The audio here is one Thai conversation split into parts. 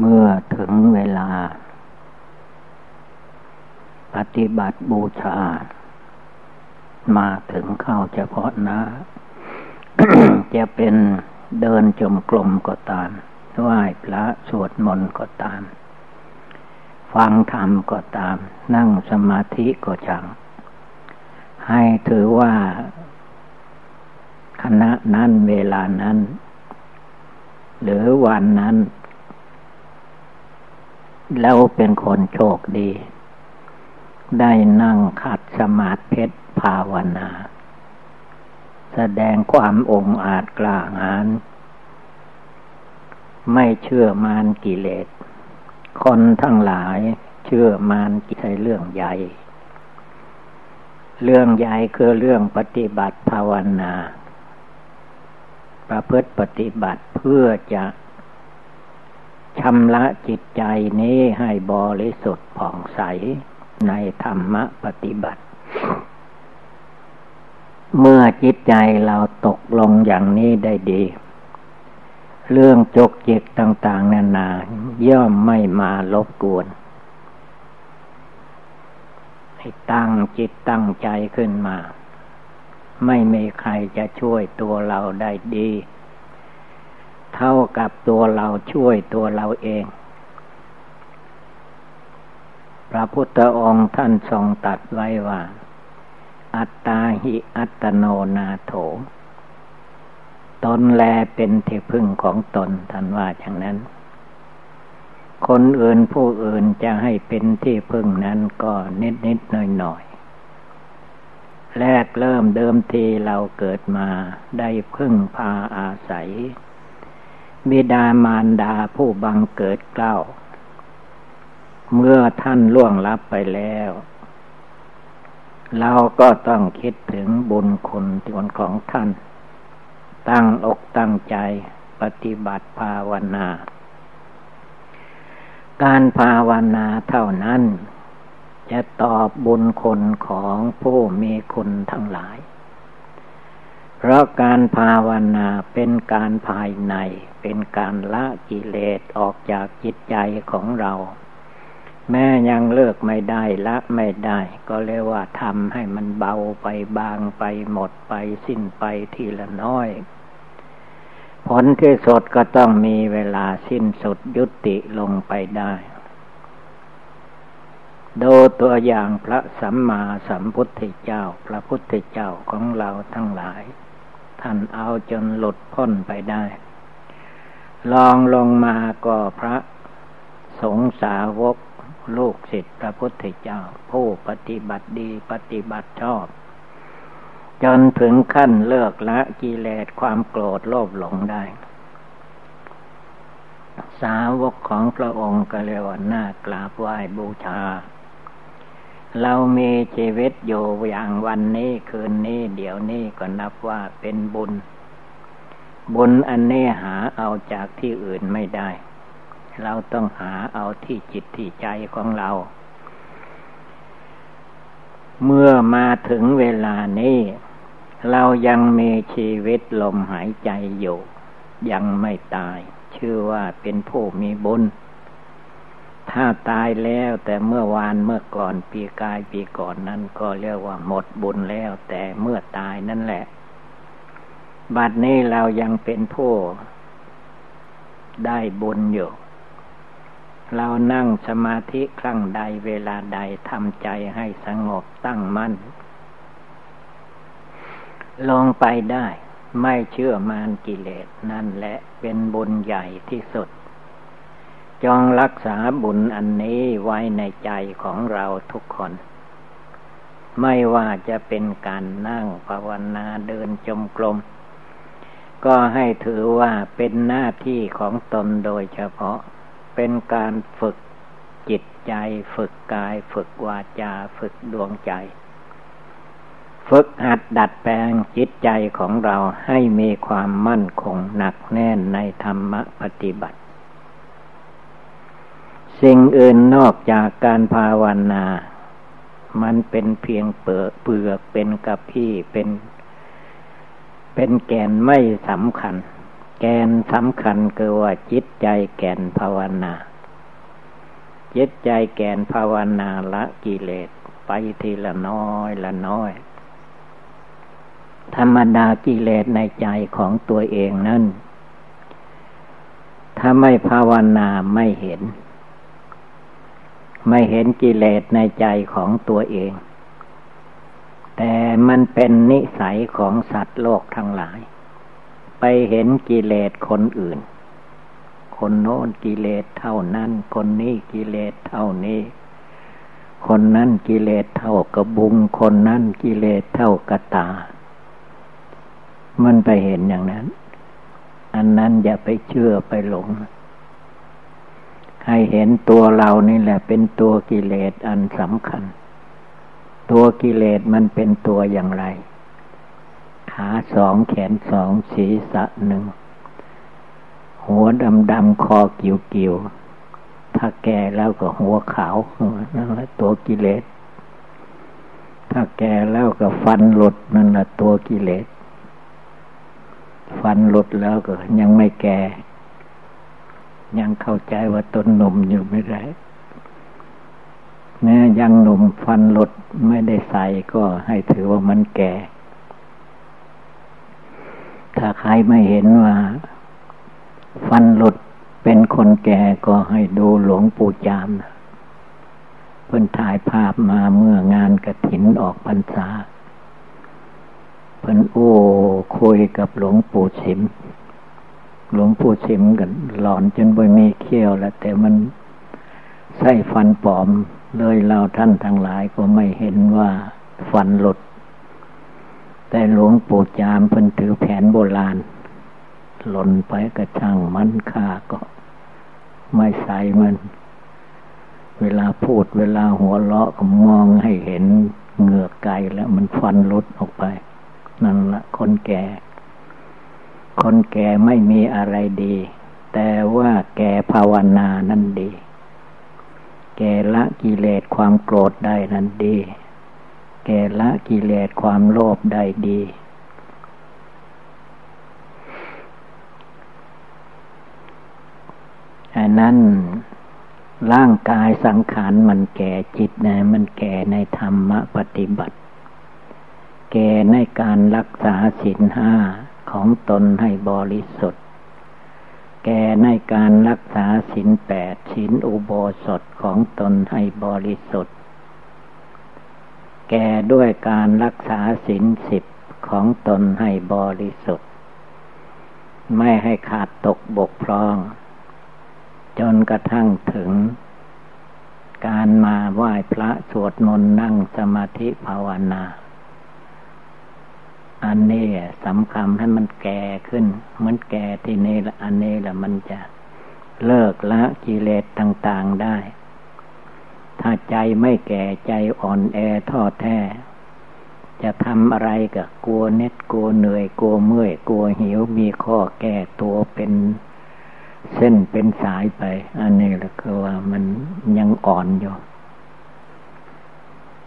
เมื่อถึงเวลา ปฏิบัติบูชา มาถึงเข้าเฉพาะหน้า จะเป็นเดินจมกลมก็ตามไหว้พระสวดมนต์ก็ตาม ฟังธรรมก็ตาม นั่งสมาธิก็จังให้ถือว่า คณะนั้นเวลานั้น หรือวันนั้น เราเป็นคนโชคดี ได้นั่งขัดสมาธิภาวนา แสดงความองอาจกล้าหาญไม่เชื่อมานกิเลส คนทั้งหลายเชื่อมานกิใช่เรื่องใหญ่ เรื่องใหญ่คือเรื่องปฏิบัติภาวนา ประพฤติปฏิบัติเพื่อจะ ชำระจิตใจนี้ให้บริสุทธิ์ผ่องใสในธรรมปฏิบัติ เมื่อจิตใจเราตกลงอย่างนี้ได้ดี เรื่องจกจิกต่าง ๆ นานา ย่อมไม่มาลบกวน ให้ตั้งจิตตั้งใจขึ้นมา ไม่มีใครจะช่วยตัวเราได้ดี เท่ากับตัวเราช่วยตัวเราเอง พระพุทธองค์ท่านทรงตัดไว้ว่า อัตตาหิอัตโนนาโถ ตนแลเป็นที่พึ่งของตนท่านว่าอย่างนั้น คนอื่นผู้อื่นจะให้เป็นที่พึ่งนั้นก็นิดนิดหน่อยหน่อยแรกเริ่มเดิมทีเราเกิดมาได้พึ่งพาอาศัย บิดามารดาผู้บังเกิดเกล้า เมื่อท่านล่วงลับไปแล้ว เราก็ต้องคิดถึงบุญคุณที่คนของท่าน ตั้งอกตั้งใจปฏิบัติภาวนา การภาวนาเท่านั้น จะตอบบุญคุณของผู้มีคุณทั้งหลาย เพราะการภาวนาเป็นการภายใน เป็นการละกิเลสออกจากจิตใจของเรา แม้ยังเลิกไม่ได้ละไม่ได้ ก็เรียกว่าทำให้มันเบาไปบางไปหมดไปสิ้นไปทีละน้อย ผลที่สดก็ต้องมีเวลาสิ้นสุดยุติลงไปได้ดูตัวอย่างพระสัมมาสัมพุทธเจ้า พระพุทธเจ้าของเราทั้งหลาย ท่านเอาจนหลุดพ้นไปได้ ลองลงมาก็พระสงสาวกลูกศิษย์พระพุทธเจ้า ผู้ปฏิบัติดีปฏิบัติชอบ จนถึงขั้นเลิกละกิเลสความโกรธโลภหลงได้ สาวกของพระองค์ก็เรียกว่าน่ากราบไหว้บูชา เรามีชีวิตอยู่อย่างวันนี้คืนนี้เดี๋ยวนี้ก็นับว่าเป็นบุญ บุญอันนี้หาเอาจากที่อื่นไม่ได้ เราต้องหาเอาที่จิตที่ใจของเรา เมื่อมาถึงเวลานี้ เรายังมีชีวิตลมหายใจอยู่ ยังไม่ตาย ชื่อว่าเป็นผู้มีบุญ ถ้าตายแล้วแต่เมื่อวานเมื่อก่อนปีกายปีก่อนนั้นก็เรียกว่าหมดบุญแล้ว แต่เมื่อตายนั่นแหละ บัดนี้เรายังเป็นผู้ได้บุญอยู่ เรานั่งสมาธิครั้งใดเวลาใดทำใจให้สงบตั้งมั่น ลงไปได้ ไม่เชื่อมานกิเลสนั่นแหละเป็นบุญใหญ่ที่สุด จงรักษาบุญอันนี้ไว้ในใจของเราทุกคน ไม่ว่าจะเป็นการนั่งภาวนาเดินจมกลม ก็ให้ถือว่าเป็นหน้าที่ของตนโดยเฉพาะ เป็นการฝึกจิตใจ ฝึกกาย ฝึกวาจา ฝึกดวงใจ ฝึกหัดดัดแปลงจิตใจของเราให้มีความมั่นคงหนักแน่นในธรรมปฏิบัติ สิ่งอื่นนอกจากการภาวนา มันเป็นเพียงเปลือกเปลือกเป็นกับพี่เป็น เป็นแก่นไม่สำคัญ แกนสำคัญคือว่าจิตใจแกนภาวนา จิตใจแกนภาวนาละกิเลสไปทีละน้อยละน้อย ธรรมดากิเลสในใจของตัวเองนั่น ถ้าไม่ภาวนาไม่เห็น ไม่เห็นกิเลสในใจของตัวเอง แต่มันเป็นนิสัยของสัตว์โลกทั้งหลาย ไปเห็นกิเลสคนอื่น คนโน้นกิเลสเท่านั้น คนนี้กิเลสเท่านี้ คนนั้นกิเลสเท่ากระบุง คนนั้นกิเลสเท่ากระตา มันไปเห็นอย่างนั้น อันนั้นอย่าไปเชื่อไปหลง ให้เห็นตัวเรานี่แหละเป็นตัวกิเลสอันสำคัญ ตัวกิเลสมันเป็นตัวอย่างไร ขาสองแขนสองศีรษะหนึ่ง หัวดำดำคอกิ่วกิวถ้าแก่แล้วก็หัวขาวนั่นแหละตัวกิเลส ถ้าแก่แล้วก็ฟันหลุดนั่นแหละตัวกิเลส ฟันหลุดแล้วก็ยังไม่แก่ ยังเข้าใจว่าตนหนุ่มอยู่ไม่ได้แม้ยังหนุ่มฟันหลุดไม่ได้ใส่ก็ให้ถือว่ามันแก่ ถ้าใครไม่เห็นว่า ฟันหลุดเป็นคนแก่ก็ให้ดูหลวงปู่จามนะเพิ่นถ่ายภาพมาเมื่องานกระถินออกพรรษา เพิ่นโอ้คุยกับหลวงปู่สิม หลวงปู่สิมกันหลอนจนบ่มีเขี้ยวแล้ว แต่มันใส่ฟันปลอม เลยเราท่านทั้งหลายก็ไม่เห็นว่าฟันหลุด แต่หลวงปู่จามเพิ่นถือแผนโบราณ หล่นไปกระช่างมันค่าก็ ไม่ใส่มัน เวลาพูดเวลาหัวเราะก็มองให้เห็นเหงือกไกลแล้วมันฟันลุดออกไป นั่นละคนแก่ คนแก่ไม่มีอะไรดี แต่ว่าแก่ภาวนานั่นดี แก่ละกิเลสความโกรธได้นั่นดี แก่ละกิเลสความโลภได้ดี อันนั้นร่างกายสังขารมันแก่จิตนะมันแก่ในธรรมปฏิบัติ แก่ในการรักษาศีลห้า ของตนให้บริสุทธิ์ แก่ในการรักษาศีลแปดศีลอุโบสถของตนให้บริสุทธิ์ แก่ด้วยการรักษาศีลสิบของตนให้บริสุทธิ์ ไม่ให้ขาดตกบกพร่อง จนกระทั่งถึง การมาไหว้พระสวดมนต์นั่งสมาธิภาวนา อันนี้สำคัญให้มันแก่ขึ้น เหมือนแก่ที่นี่ละอันนี้ละมันจะเลิกละกิเลสต่าง ๆได้ ถ้าใจไม่แก่ใจอ่อนแอท้อแท้ จะทำอะไรก็กลัวเน็ดกลัวเหนื่อยกลัวเมื่อยกลัวหิวมีข้อแก้ตัวเป็นเส้นเป็นสายไป อันนี้แหละคือว่ามันยังอ่อนอยู่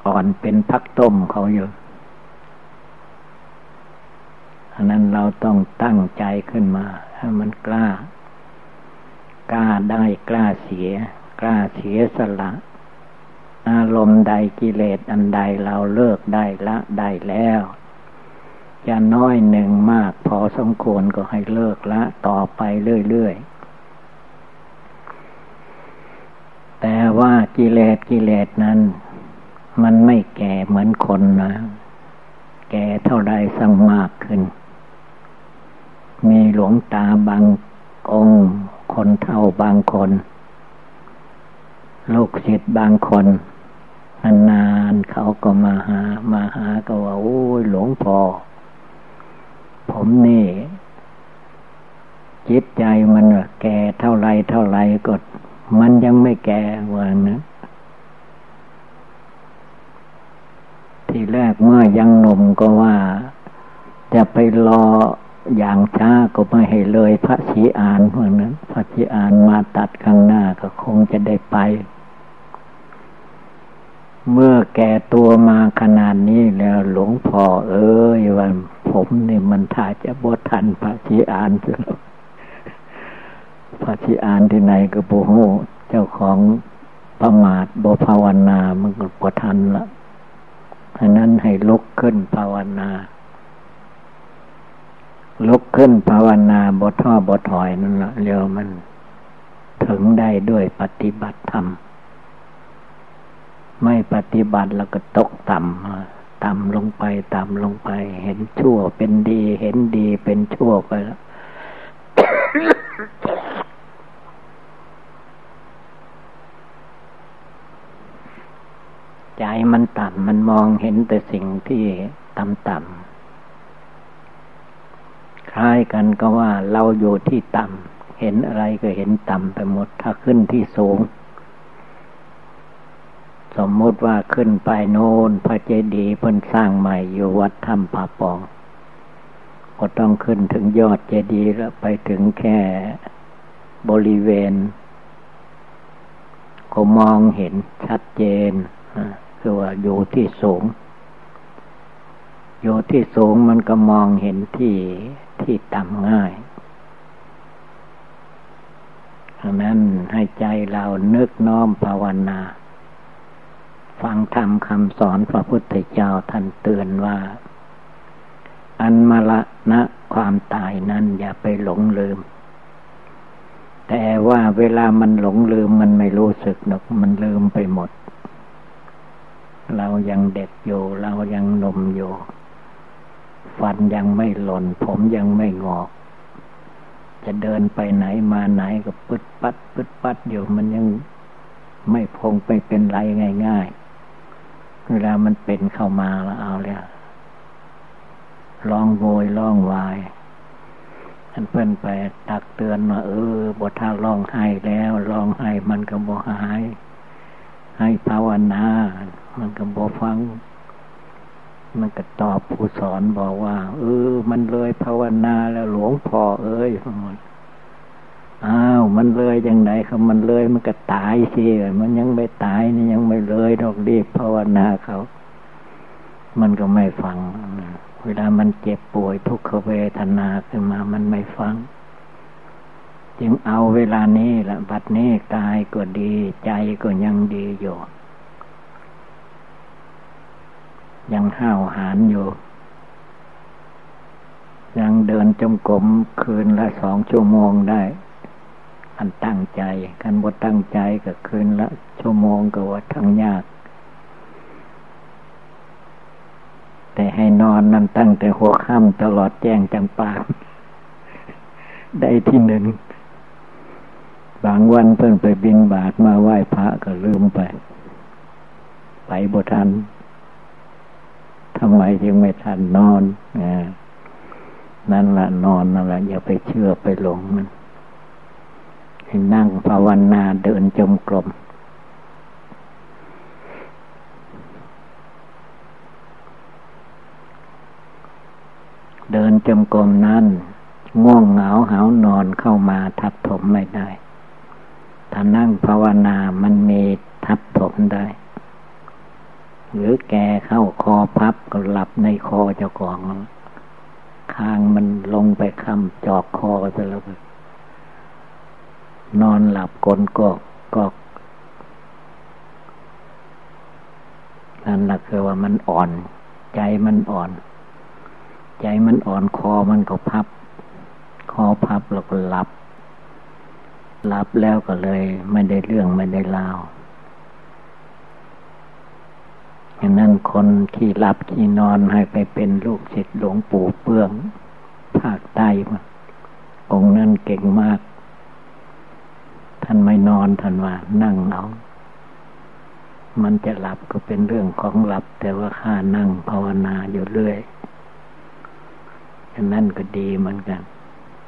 อ่อนเป็นพักต้มเขาอยู่ันนั้นเราต้องตั้งใจขึ้นมาให้มันกล้า กล้าได้กล้าเสีย กล้าเสียสละ อารมณ์ใดกิเลสอันใดเราเลิกได้ละได้แล้วจะน้อยหนึ่งมากพอสมควรก็ให้เลิกละต่อไปเรื่อยๆ แต่ว่ากิเลสกิเลสนั้น มันไม่แก่เหมือนคนนะ แก่เท่าใดสั่งมากขึ้น มีหลวงตาบางองค์ คนเท่าบางคน ลูกศิษย์บางคนนานๆเขาก็มาหา มาหาก็ว่า โอ้ยหลวงพ่อ ผมนี่ จิตใจมันแก่เท่าไรเท่าไรก็มันยังไม่แก่ว่านะทีแรกเมื่อยังหนุ่มก็ว่า จะไปรอ อย่างช้าก็ไม่ให้เลยพระชีอานเพราะนั้น พระชีอานมาตัดข้างหน้าก็คงจะได้ไป เมื่อแก่ตัวมาขนาดนี้แล้วหลวงพ่อเอ้ยวันผมนี่มันถ่ายจะบททันพระชีอานเสียพระที่อ่านที่ไหนก็โบโหเจ้าของประมาทบภาวนามันก็ปทันละอันนั้นให้ลุกขึ้นภาวนา ลุกขึ้นภาวนาบทท่อบทถอยนั่นละเรียวมัน ถึงได้ด้วยปฏิบัติธรรม ไม่ปฏิบัติแล้วก็ตกต่ำต่ำลงไปต่ำลงไป เห็นชั่วเป็นดี เห็นดีเป็นชั่วไปแล้วใจมันต่ำมันมองเห็นแต่สิ่งที่ต่ำๆ คล้ายกันก็ว่าเราอยู่ที่ต่ำเห็นอะไรก็เห็นต่ำไปหมด ถ้าขึ้นที่สูง สมมติว่าขึ้นไปโน่นพระเจดีย์เพิ่นสร้างใหม่อยู่วัดถ้ำป่าปองก็ต้องขึ้นถึงยอดเจดีย์แล้วไปถึงแค่บริเวณ ก็มองเห็นชัดเจนคือว่าอยู่ที่สูง อยู่ที่สูงมันก็มองเห็นที่ ที่ต่ำง่ายดังนั้นให้ใจเรานึกน้อมภาวนา ฟังธรรมคำสอนพระพุทธเจ้าท่านเตือนว่า อันมละนะความตายนั้นอย่าไปหลงลืม แต่ว่าเวลามันหลงลืมมันไม่รู้สึกหรอกมันลืมไปหมด เรายังเด็กอยู่ เรายังหนุ่มอยู่ ฟันยังไม่หล่น ผมยังไม่งอก จะเดินไปไหนมาไหนก็ปึดปัดปึดปัดอยู่มันยังไม่พงไปเป็นไรง่ายๆเวลามันเป็นเข้ามาแล้วเอาเลยร้องโวยร้องวายท่านเพื่อนไปตักเตือนว่าเออบทถ้าร้องไห้แล้วร้องไห้มันก็บ่หาย ให้ภาวนา มันก็บอกฟัง มันก็ตอบผู้สอนบอกว่า เออ มันเลยภาวนาแล้วหลวงพ่อเอ้ยอ้าวมันเลยยังไงครับมันเลยมันก็ตายสิมันยังไม่ตายนี่ยังไม่เลยดอกรีบภาวนาเขา มันก็ไม่ฟังเวลามันเจ็บป่วยทุกขเวทนาขึ้นมามันไม่ฟัง จึงเอาเวลานี้ละบัดนี้กายก็ดี ใจก็ยังดีอยู่ ยังห้าวหาญอยู่ ยังเดินจมกลมคืนละสองชั่วโมงได้อันตั้งใจกันบดตั้งใจก็คืนละชั่วโมงก็ว่าทั้งยาก แต่ให้นอนนั่นตั้งแต่หัวค่ำตลอดแจ้งจังปาได้ที่หนึ่ง บางวันเพิ่งไปบินบาทมาไหว้พระก็ลืมไป ไปบทัน ทำไมจึงไม่ทันนอนอนั่นละนอนนั่นละอย่าไปเชื่อไปหลงมันให้นั่งภาวนาเดินจมกลมเดินจมกลมนั้นง่วงเหงาหานอนเข้ามาทับถมไม่ได้ ถ้านั่งภาวนามันมีทับถมได้ หรือแกเข้าคอพับก็หลับในคอเจ้าของคางมันลงไปคำจอกคอไปแล้วนอนหลับกลนกอกกอกนั่นแหละคือว่ามันอ่อน ใจมันอ่อน ใจมันอ่อนคอมันก็พับ คอพับแล้วก็หลับหลับแล้วก็เลย ไม่ได้เรื่องไม่ได้ราว ฉะนั้นคนที่หลับที่นอนให้ไปเป็นลูกศิษย์หลวงปู่เปื้อง ภาคใต้มาองค์นั้นเก่งมาก ท่านไม่นอนท่านว่า นั่งเอามันจะหลับก็เป็นเรื่องของหลับ แต่ว่าข้านั่งภาวนาอยู่เรื่อยฉะนั้นก็ดีเหมือนกัน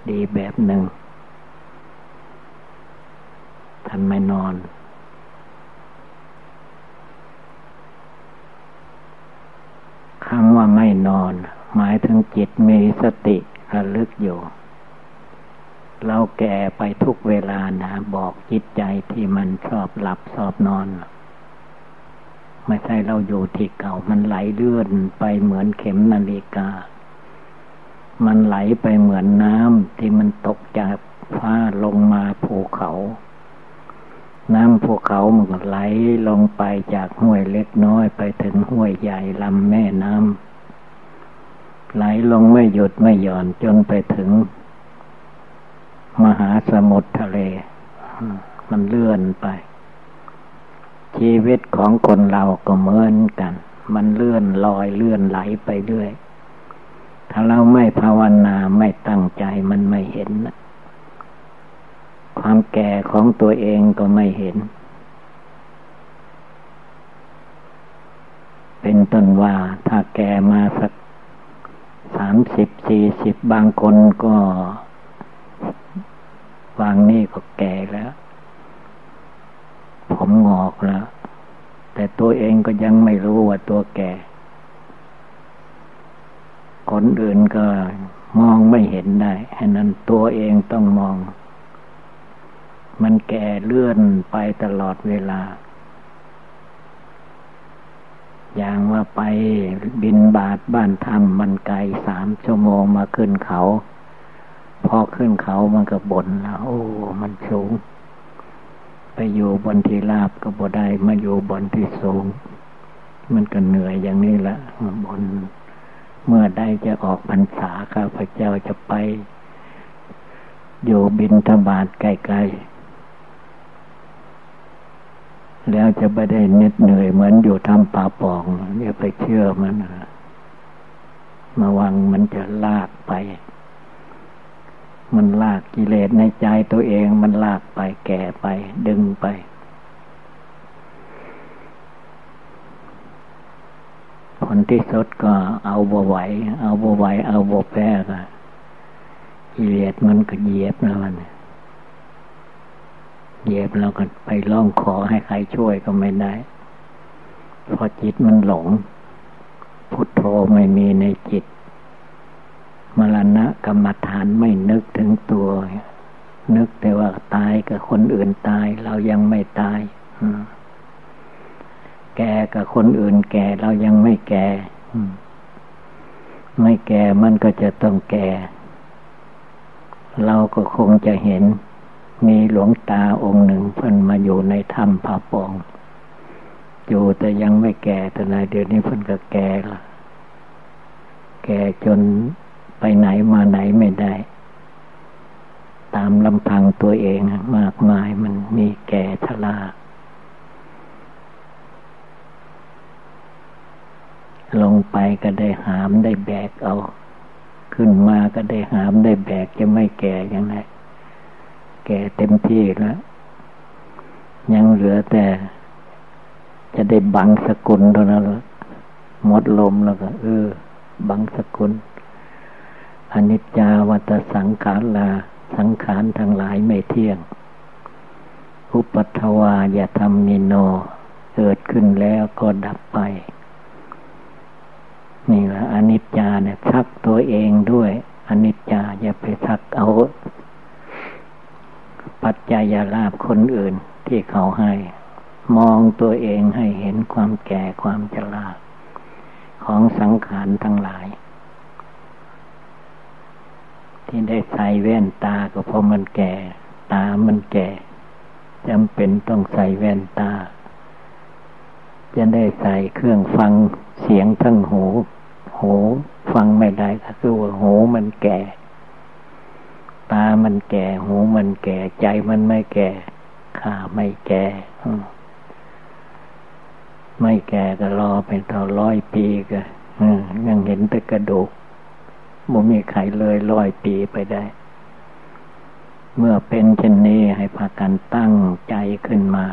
ดีแบบหนึ่งท่านไม่นอน คำว่าไม่นอน หมายถึงจิตมีสติระลึกอยู่ เราแก่ไปทุกเวลานะ บอกจิตใจที่มันชอบหลับชอบนอน ไม่ใช่เราอยู่ที่เก่ามันไหลเลื่อนไปเหมือนเข็มนาฬิกา มันไหลไปเหมือนน้ำที่มันตกจากฟ้าลงมาภูเขา น้ำภูเขามันก็ไหลลงไปจากห้วยเล็กน้อยไปถึงห้วยใหญ่ลำแม่น้ำไหลลงไม่หยุดไม่หย่อนจนไปถึง มหาสมุทรทะเล มันเลื่อนไป ชีวิตของคนเราก็เหมือนกัน มันเลื่อนลอยเลื่อนไหลไปเรื่อย ถ้าเราไม่ภาวนาไม่ตั้งใจมันไม่เห็นนะ ความแก่ของตัวเองก็ไม่เห็น เป็นต้นว่าถ้าแก่มาสักสามสิบสี่สิบบางคนก็วางนี่ก็แก่แล้ว ผมงอกแล้ว แต่ตัวเองก็ยังไม่รู้ว่าตัวแก่ คนอื่นก็มองไม่เห็นได้ฉะนั้นตัวเองต้องมอง มันแก่เลื่อนไปตลอดเวลา อย่างว่าไปบินบาทบ้านธรรมมันไกลสามชั่วโมงมาขึ้นเขา พอขึ้นเขามันก็บ่นแล้วโอ้ มันสูง ไปอยู่บนที่ราบก็บ่ได้มาอยู่บนที่สูง มันก็เหนื่อยอย่างนี้ละบน เมื่อได้จะออกพรรษาข้าพเจ้าจะไปอยู่บินธบาตไกลๆ แล้วจะไม่ได้เหน็ดเหนื่อยเหมือนอยู่ทำป่าปองเนี่ยไปเชื่อมันมาวังมันจะลากไป มันลากกิเลสในใจตัวเองมันลากไปแก่ไป ดึงไป ผลที่สุดก็เอาบวไหว เอาบวไหว เอาบวแพ้ก็กิเลสมันก็เหยียบแล้วมัน เยียบแล้วก็ไปร้องขอให้ใครช่วยก็ไม่ได้เพราะจิตมันหลง พุทโธไม่มีในจิต มรณะกรรมฐานไม่นึกถึงตัว นึกแต่ว่าตายกับคนอื่นตายเรายังไม่ตายแก่กับคนอื่นแก่เรายังไม่แก่ไม่แก่มันก็จะต้องแก่ เราก็คงจะเห็น มีหลวงตาองค์หนึ่งเพิ่นมาอยู่ในถ้ำผาปอง อยู่แต่ยังไม่แก่แต่ในเดี๋ยวนี้เพิ่นก็แก่ละแก่จนไปไหนมาไหนไม่ได้ ตามลำพังตัวเองมากมายมันมีแก่ชราลงไปก็ได้หามได้แบกเอา ขึ้นมาก็ได้หามได้แบกจะไม่แก่ยังไง แก่เต็มที่แล้ว ยังเหลือแต่ จะได้บังสกุลเท่านั้นหมดลมแล้วก็ เออ บังสกุลอนิจจาวัตสังขารลา สังขารทั้งหลายไม่เที่ยง อุปัตวาอย่าทำนิโน เกิดขึ้นแล้วก็ดับไป นี่แหละอนิจจาเนี่ยทักตัวเองด้วยอนิจจาอย่าไปทักเอา ปัจจัยลาภคนอื่นที่เขาให้ มองตัวเองให้เห็นความแก่ความชราของสังขารทั้งหลาย ที่ได้ใส่แว่นตาก็เพราะมันแก่ ตามันแก่จำเป็นต้องใส่แว่นตา จะได้ใส่เครื่องฟังเสียงทั้งหู หูฟังไม่ได้ก็คือว่าหูมันแก่ ตามันแก่ หูมันแก่ ใจมันไม่แก่ข้าไม่แก่ไม่แก่ก็รอเป็นเท่าร้อยปีก็ยังเห็นแต่กระดูกบ่มีใครเลยร้อยปีไปได้ เมื่อเป็นเช่นนี้ให้พากันตั้งใจขึ้นมา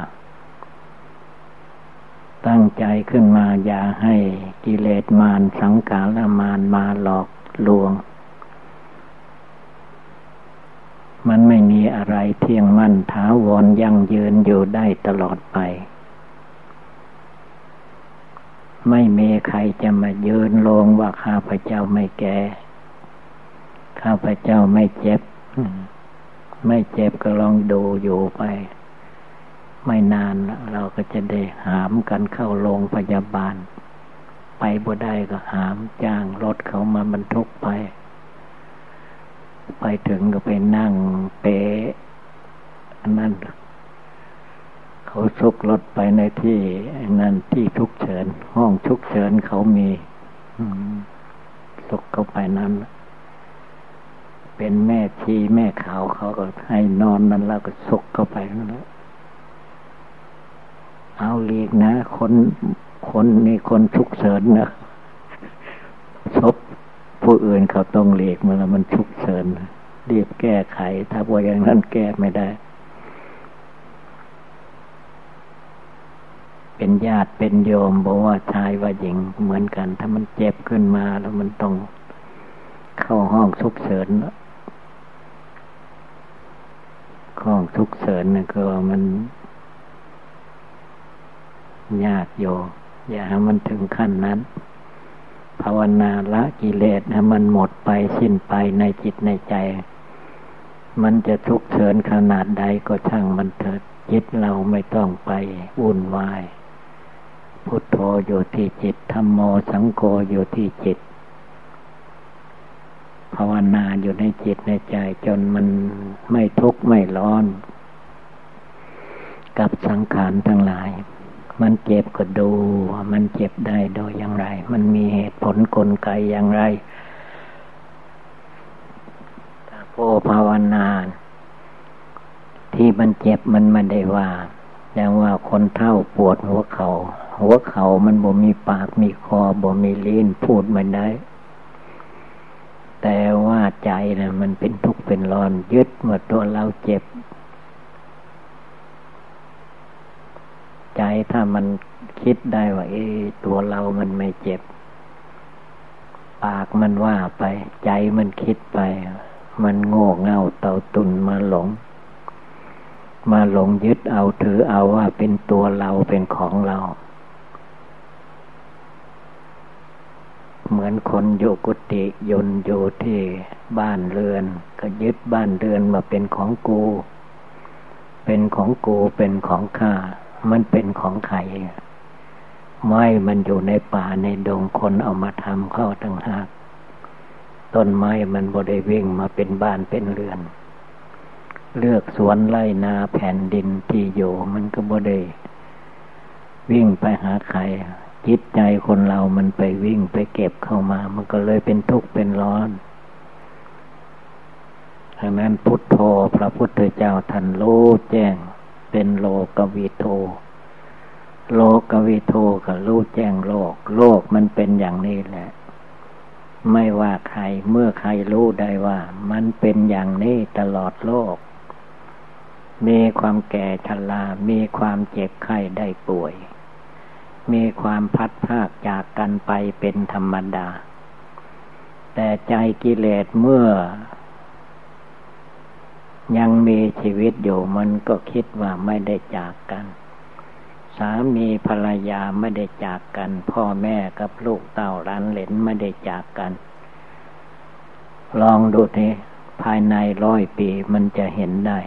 ตั้งใจขึ้นมาอย่าให้กิเลสมารสังขารมารมาหลอกลวง มันไม่มี อะไรเที่ยงมั่นท้าวรยั่งยืนอยู่ได้ตลอดไป ไม่มีใครจะมายืนลงว่าข้าพเจ้าไม่แก่ ข้าพเจ้าไม่เจ็บ ไม่เจ็บก็ลองดูอยู่ไป ไม่นานเราก็จะได้หามกันเข้าโรงพยาบาล ไปบ่ได้ก็หามจ้างรถเขามาบรรทุกไป ไปถึงก็ไปนั่งเปอันนั้นเขาซุกรถไปในที่นั่นที่ทุกเฉิน ห้องทุกเฉินเขามีซุกเข้าไปนั้น เป็นแม่ชีแม่ขาวเขาก็ให้นอนนั้นแล้วก็ซุกเข้าไปนั่นแหละเอาเลีกนะ คนคนนี่คนทุกเฉินนะศพ ผู้อื่นเขาต้องเลีกมาแล้วมันทุกเฉินรีบแก้ไข ถ้าว่าอย่างนั้นแก้ไม่ได้ เป็นญาติเป็นโยมบอกว่าชายว่าหญิงเหมือนกัน ถ้ามันเจ็บขึ้นมาแล้วมันต้องเข้าห้องทุกเสริญห้องทุกเสริญนะก็มันยากโยอย่าให้มันถึงขั้นนั้น ภาวนาละกิเลสให้มันหมดไปสิ้นไปในจิตในใจ มันจะทุกข์เฉินขนาดใดก็ช่างมันเถิดจิตเราไม่ต้องไปวุ่นวาย พุทโธอยู่ที่จิตธรรมโมสังโฆอยู่ที่จิต ภาวนาอยู่ในจิตในใจจนมันไม่ทุกข์ไม่ร้อน กับสังขารทั้งหลาย มันเจ็บก็ดู มันเจ็บได้โดยอย่างไร มันมีเหตุผลกลไกอย่างไรถ้าโพภาวนาที่มันเจ็บมันไม่ได้ว่าอย่างว่าคนเท่าปวดหัวเขา หัวเขามันบ่มีปากมีคอบ่มีลิ้นพูดไม่ได้ แต่ว่าใจนะมันเป็นทุกข์เป็นร้อนยึดว่าตัวเราเจ็บ ใจ ถ้ามันคิดได้ว่า เอตัวเรามันไม่เจ็บ ปากมันว่าไป ใจมันคิดไป มันโง่เง่าเต่าตุนมาหลง มาหลงยึดเอาถือเอาว่าเป็นตัวเราเป็นของเรา เหมือนคนอยู่กุฏิยนอยู่ที่บ้านเรือน ก็ยึดบ้านเรือนมาเป็นของกู เป็นของกูเป็นของข้า มันเป็นของใครไม้มันอยู่ในป่าในดงคนเอามาทำเข้าตั้งหากต้นไม้มันบได้วิ่งมาเป็นบ้านเป็นเรือน เลือกสวนไร่นาแผ่นดินที่อยู่มันก็บได้วิ่งไปหาใครจิตใจคนเรามันไปวิ่งไปเก็บเข้ามา มันก็เลยเป็นทุกข์เป็นร้อนดังนั้นพุทโธพระพุทธเจ้าท่านรู้แจ้ง เป็นโลกวิโทโลกวิโทกับรู้แจ้งโลก โลกมันเป็นอย่างนี้แหละ ไม่ว่าใครเมื่อใครรู้ได้ว่า มันเป็นอย่างนี้ตลอดโลก มีความแก่ชรามีความเจ็บไข้ได้ป่วย มีความพัดภาคจากกันไปเป็นธรรมดา แต่ใจกิเลสเมื่อ ยังมีชีวิตอยู่มันก็คิดว่าไม่ได้จากกัน สามีภรรยาไม่ได้จากกัน พ่อแม่กับลูกเต่าร้านเหลนไม่ได้จากกัน ลองดูทีภายในร้อยปีมันจะเห็นได้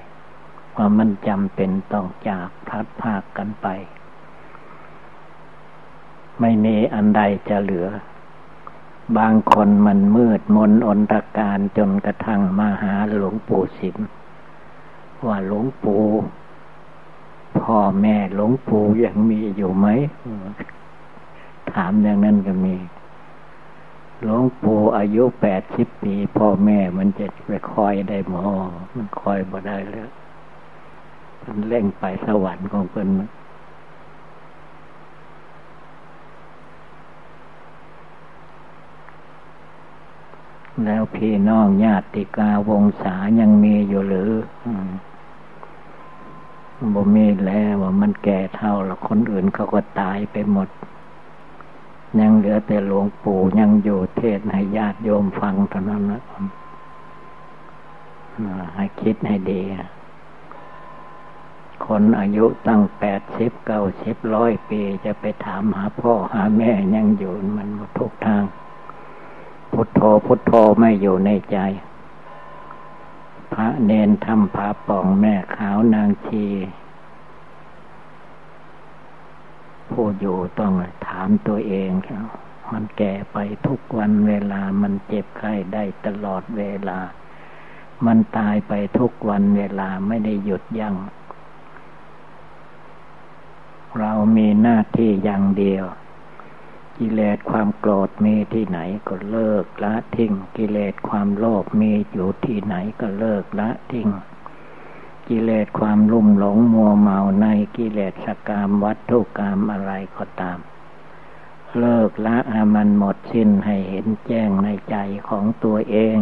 ว่ามันจำเป็นต้องจากพัดภาคกันไป ไม่มีอันใดจะเหลือ บางคนมันมืดมนอนตการจนกระทั่งมาหาหลวงปู่สิม ว่าหลวงปู่พ่อแม่หลวงปู่ยังมีอยู่ไหม ถามอย่างนั้นก็มีหลวงปู่อายุแปดสิบปี พ่อแม่มันจะไปคอยได้หมอ มันคอยบ่ได้แล้วมันเล่งไปสวรรค์ของเพิ่นแล้วพี่น้องญาติกาวงศายังมีอยู่หรือ บ่มีแล้วว่ามันแก่เท่าแล้วคนอื่นเขาก็ตายไปหมด ยังเหลือแต่หลวงปู่ยังอยู่เทศให้ญาติโยมฟังเท่านั้นนะให้คิดให้ดีคนอายุตั้งแปดสิบเก้าสิบร้อยปีจะไปถามหาพ่อหาแม่ยังอยู่มันทุกทาง พุทโธพุทโธไม่อยู่ในใจ พระเนนทำผาป่องแม่ขาวนางชีผู้อยู่ต้องถามตัวเองครับมันแก่ไปทุกวันเวลามันเจ็บไข้ได้ตลอดเวลา มันตายไปทุกวันเวลาไม่ได้หยุดยัง้งเรามีหน้าที่อย่างเดียว กิเลสความโกรธมีที่ไหนก็เลิกละทิ้ง กิเลสความโลภมีอยู่ที่ไหนก็เลิกละทิ้ง กิเลสความลุ่มหลงมัวเมาในกิเลสกรรมวัตถุกรรมอะไรก็ตาม เลิกละมันหมดสิ้นให้เห็นแจ้งในใจของตัวเอง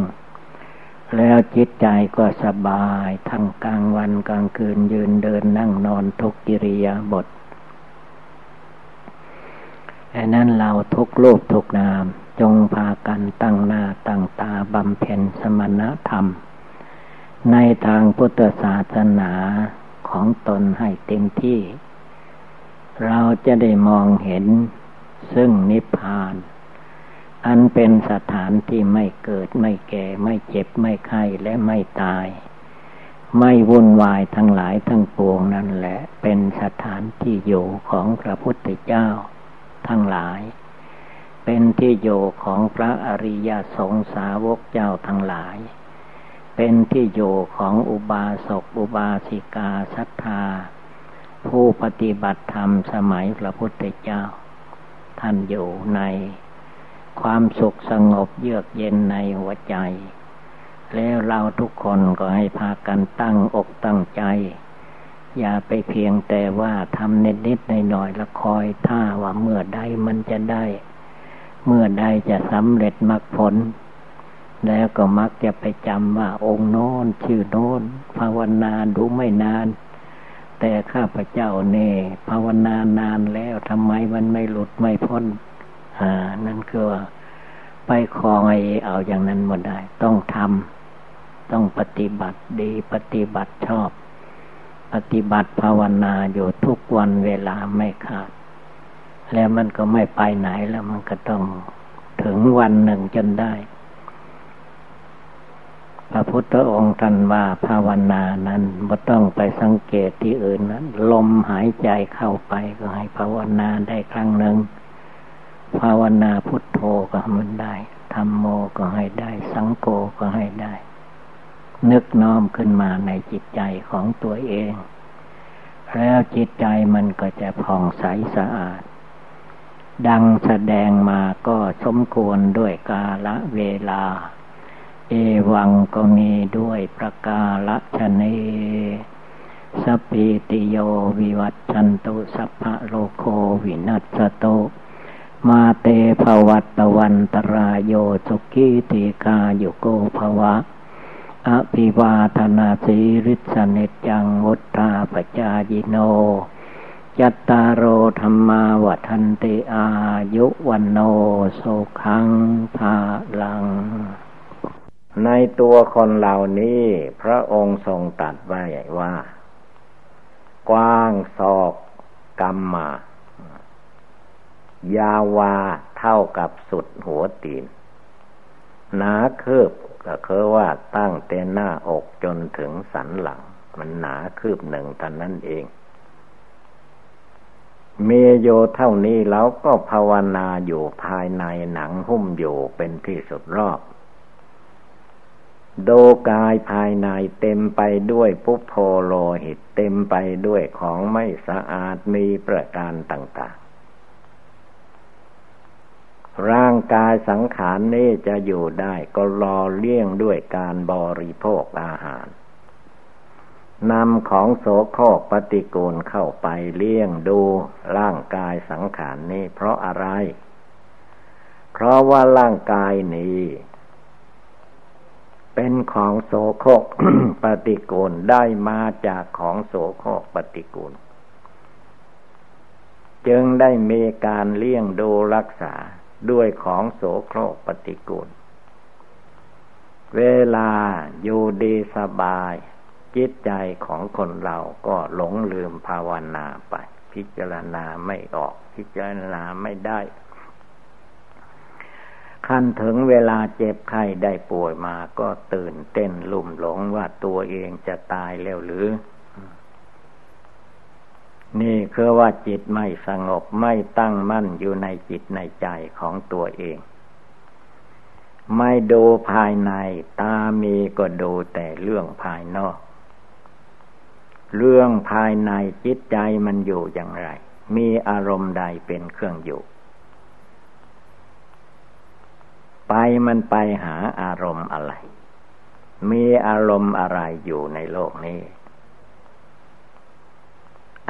แล้วจิตใจก็สบายทั้งกลางวันกลางคืนยืนเดินนั่งนอนทุกกิริยาบท อันนั้นเราทุกรูปทุกนาม จงพากันตั้งหน้าตั้งตาบำเพ็ญสมณธรรม ในทางพุทธศาสนาของตนให้เต็มที่ เราจะได้มองเห็นซึ่งนิพพาน อันเป็นสถานที่ไม่เกิดไม่แก่ไม่เจ็บไม่ไข้และไม่ตาย ไม่วุ่นวายทั้งหลายทั้งปวงนั่นแหละ เป็นสถานที่อยู่ของพระพุทธเจ้า ทั้งหลาย เป็นที่อยู่ของพระอริยสงสาวกเจ้าทั้งหลาย เป็นที่อยู่ของอุบาสกอุบาสิกาศรัทธา ผู้ปฏิบัติธรรมสมัยพระพุทธเจ้า ท่านอยู่ในความสุขสงบเยือกเย็นในหัวใจ แล้วเราทุกคนก็ให้พากันตั้งอกตั้งใจ อย่าไปเพียงแต่ว่าทำนิดนิดในหน่อยๆและคอยท่าว่าเมื่อใดมันจะได้ เมื่อใดจะสำเร็จมรรคผล แล้วก็มักจะไปจำว่าองค์โน้นชื่อโน้นภาวนาดูไม่นาน แต่ข้าพเจ้าเน่ภาวนานานแล้วทำไมมันไม่หลุดไม่พ้น อ่า นั่นคือว่าไปคองไอเอาอย่างนั้นหมดได้ ต้องทำต้องปฏิบัติดีปฏิบัติชอบ ปฏิบัติภาวนาอยู่ทุกวันเวลาไม่ขาด แล้วมันก็ไม่ไปไหนแล้วมันก็ต้องถึงวันหนึ่งจนได้ พระพุทธองค์ท่านว่าภาวนานั้นไม่ต้องไปสังเกตที่อื่นนั้น ลมหายใจเข้าไปก็ให้ภาวนาได้ครั้งหนึ่ง ภาวนาพุทโธก็มันได้ธรรมโมก็ให้ได้ สังโฆก็ให้ได้ นึกน้อมขึ้นมาในจิตใจของตัวเอง แล้วจิตใจมันก็จะผ่องใสสะอาด ดังแสดงมาก็สมควรด้วยกาละเวลา เอวังก็มีด้วยประกาละชนสปีติโยวิวัตชันตุสัพพะโลโควินัสโตมาเตภวัตวันตรายโยสุกิติกาโยโกภวะ อภิวาธนาสีริสเนจังวุฒาปจายิโนยัตตารโอธรรมาวัันติอายุวันโนสุขังภาลัง ในตัวคนเหล่านี้พระองค์ทรงตัดไว้ว่า กว้างศอกกรรมมายาวาเท่ากับสุดหัวตีน หนาคืบก็คือว่าตั้งแต่หน้าอกจนถึงสันหลัง มันหนาคืบหนึ่งเท่านั้นเองเมโยเท่านี้แล้วก็ภาวนาอยู่ภายในหนังหุ้มอยู่เป็นที่สุดรอบ โดกายภายในเต็มไปด้วยปุพโพโลหิต เต็มไปด้วยของไม่สะอาดมีประการต่าง ร่างกายสังขารนี้จะอยู่ได้ ก็รอเลี้ยงด้วยการบริโภคอาหารนำของโสโครกปฏิกูลเข้าไปเลี้ยงดูร่างกายสังขารนี้ เพราะอะไร เพราะว่าร่างกายนี้ เป็นของโสโครกปฏิกูลได้มาจากของโสโครกปฏิกูล จึงได้มีการเลี้ยงดูรักษา ด้วยของโสโครกปฏิกูล เวลาอยู่ดีสบาย จิตใจของคนเราก็หลงลืมภาวนาไป พิจารณาไม่ออก พิจารณาไม่ได้ขั้นถึงเวลาเจ็บไข้ได้ป่วยมาก็ตื่นเต้นลุ่มหลงว่าตัวเองจะตายแล้วหรือ นี่คือว่าจิตไม่สงบไม่ตั้งมั่นอยู่ในจิตในใจของตัวเอง ไม่ดูภายในตามีก็ดูแต่เรื่องภายนอก เรื่องภายในจิตใจมันอยู่อย่างไร มีอารมณ์ใดเป็นเครื่องอยู่ ไปมันไปหาอารมณ์อะไร มีอารมณ์อะไรอยู่ในโลกนี้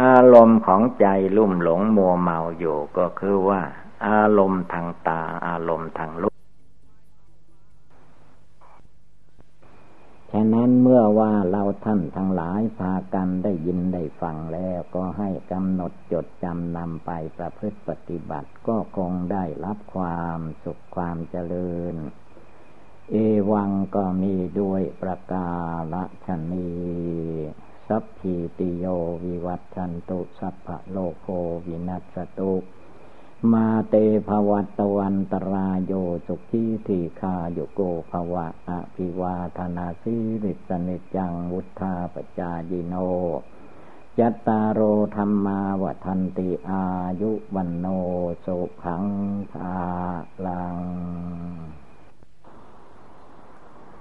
อารมณ์ของใจลุ่มหลงมัวเมาอยู่ก็คือว่า อารมณ์ทางตา อารมณ์ทางลูกฉะนั้นเมื่อว่าเราท่านทั้งหลายพากันได้ยินได้ฟังแล้วก็ให้กำหนดจดจำนำไปประพฤติปฏิบัติก็คงได้รับความสุขความเจริญ เอวังก็มีด้วยประกาศชนี สัพพิติโยวิวัตชันตุสัพพะโลโควินัสตุมาเตภวัตวันตรายโยสุขีทีคาโยโกภวะอภิวาธนาสิริสนิจังวุธาปจายิโนจัตตารโอธรรมาวัทันติอายุวันโนสุขังภาลัง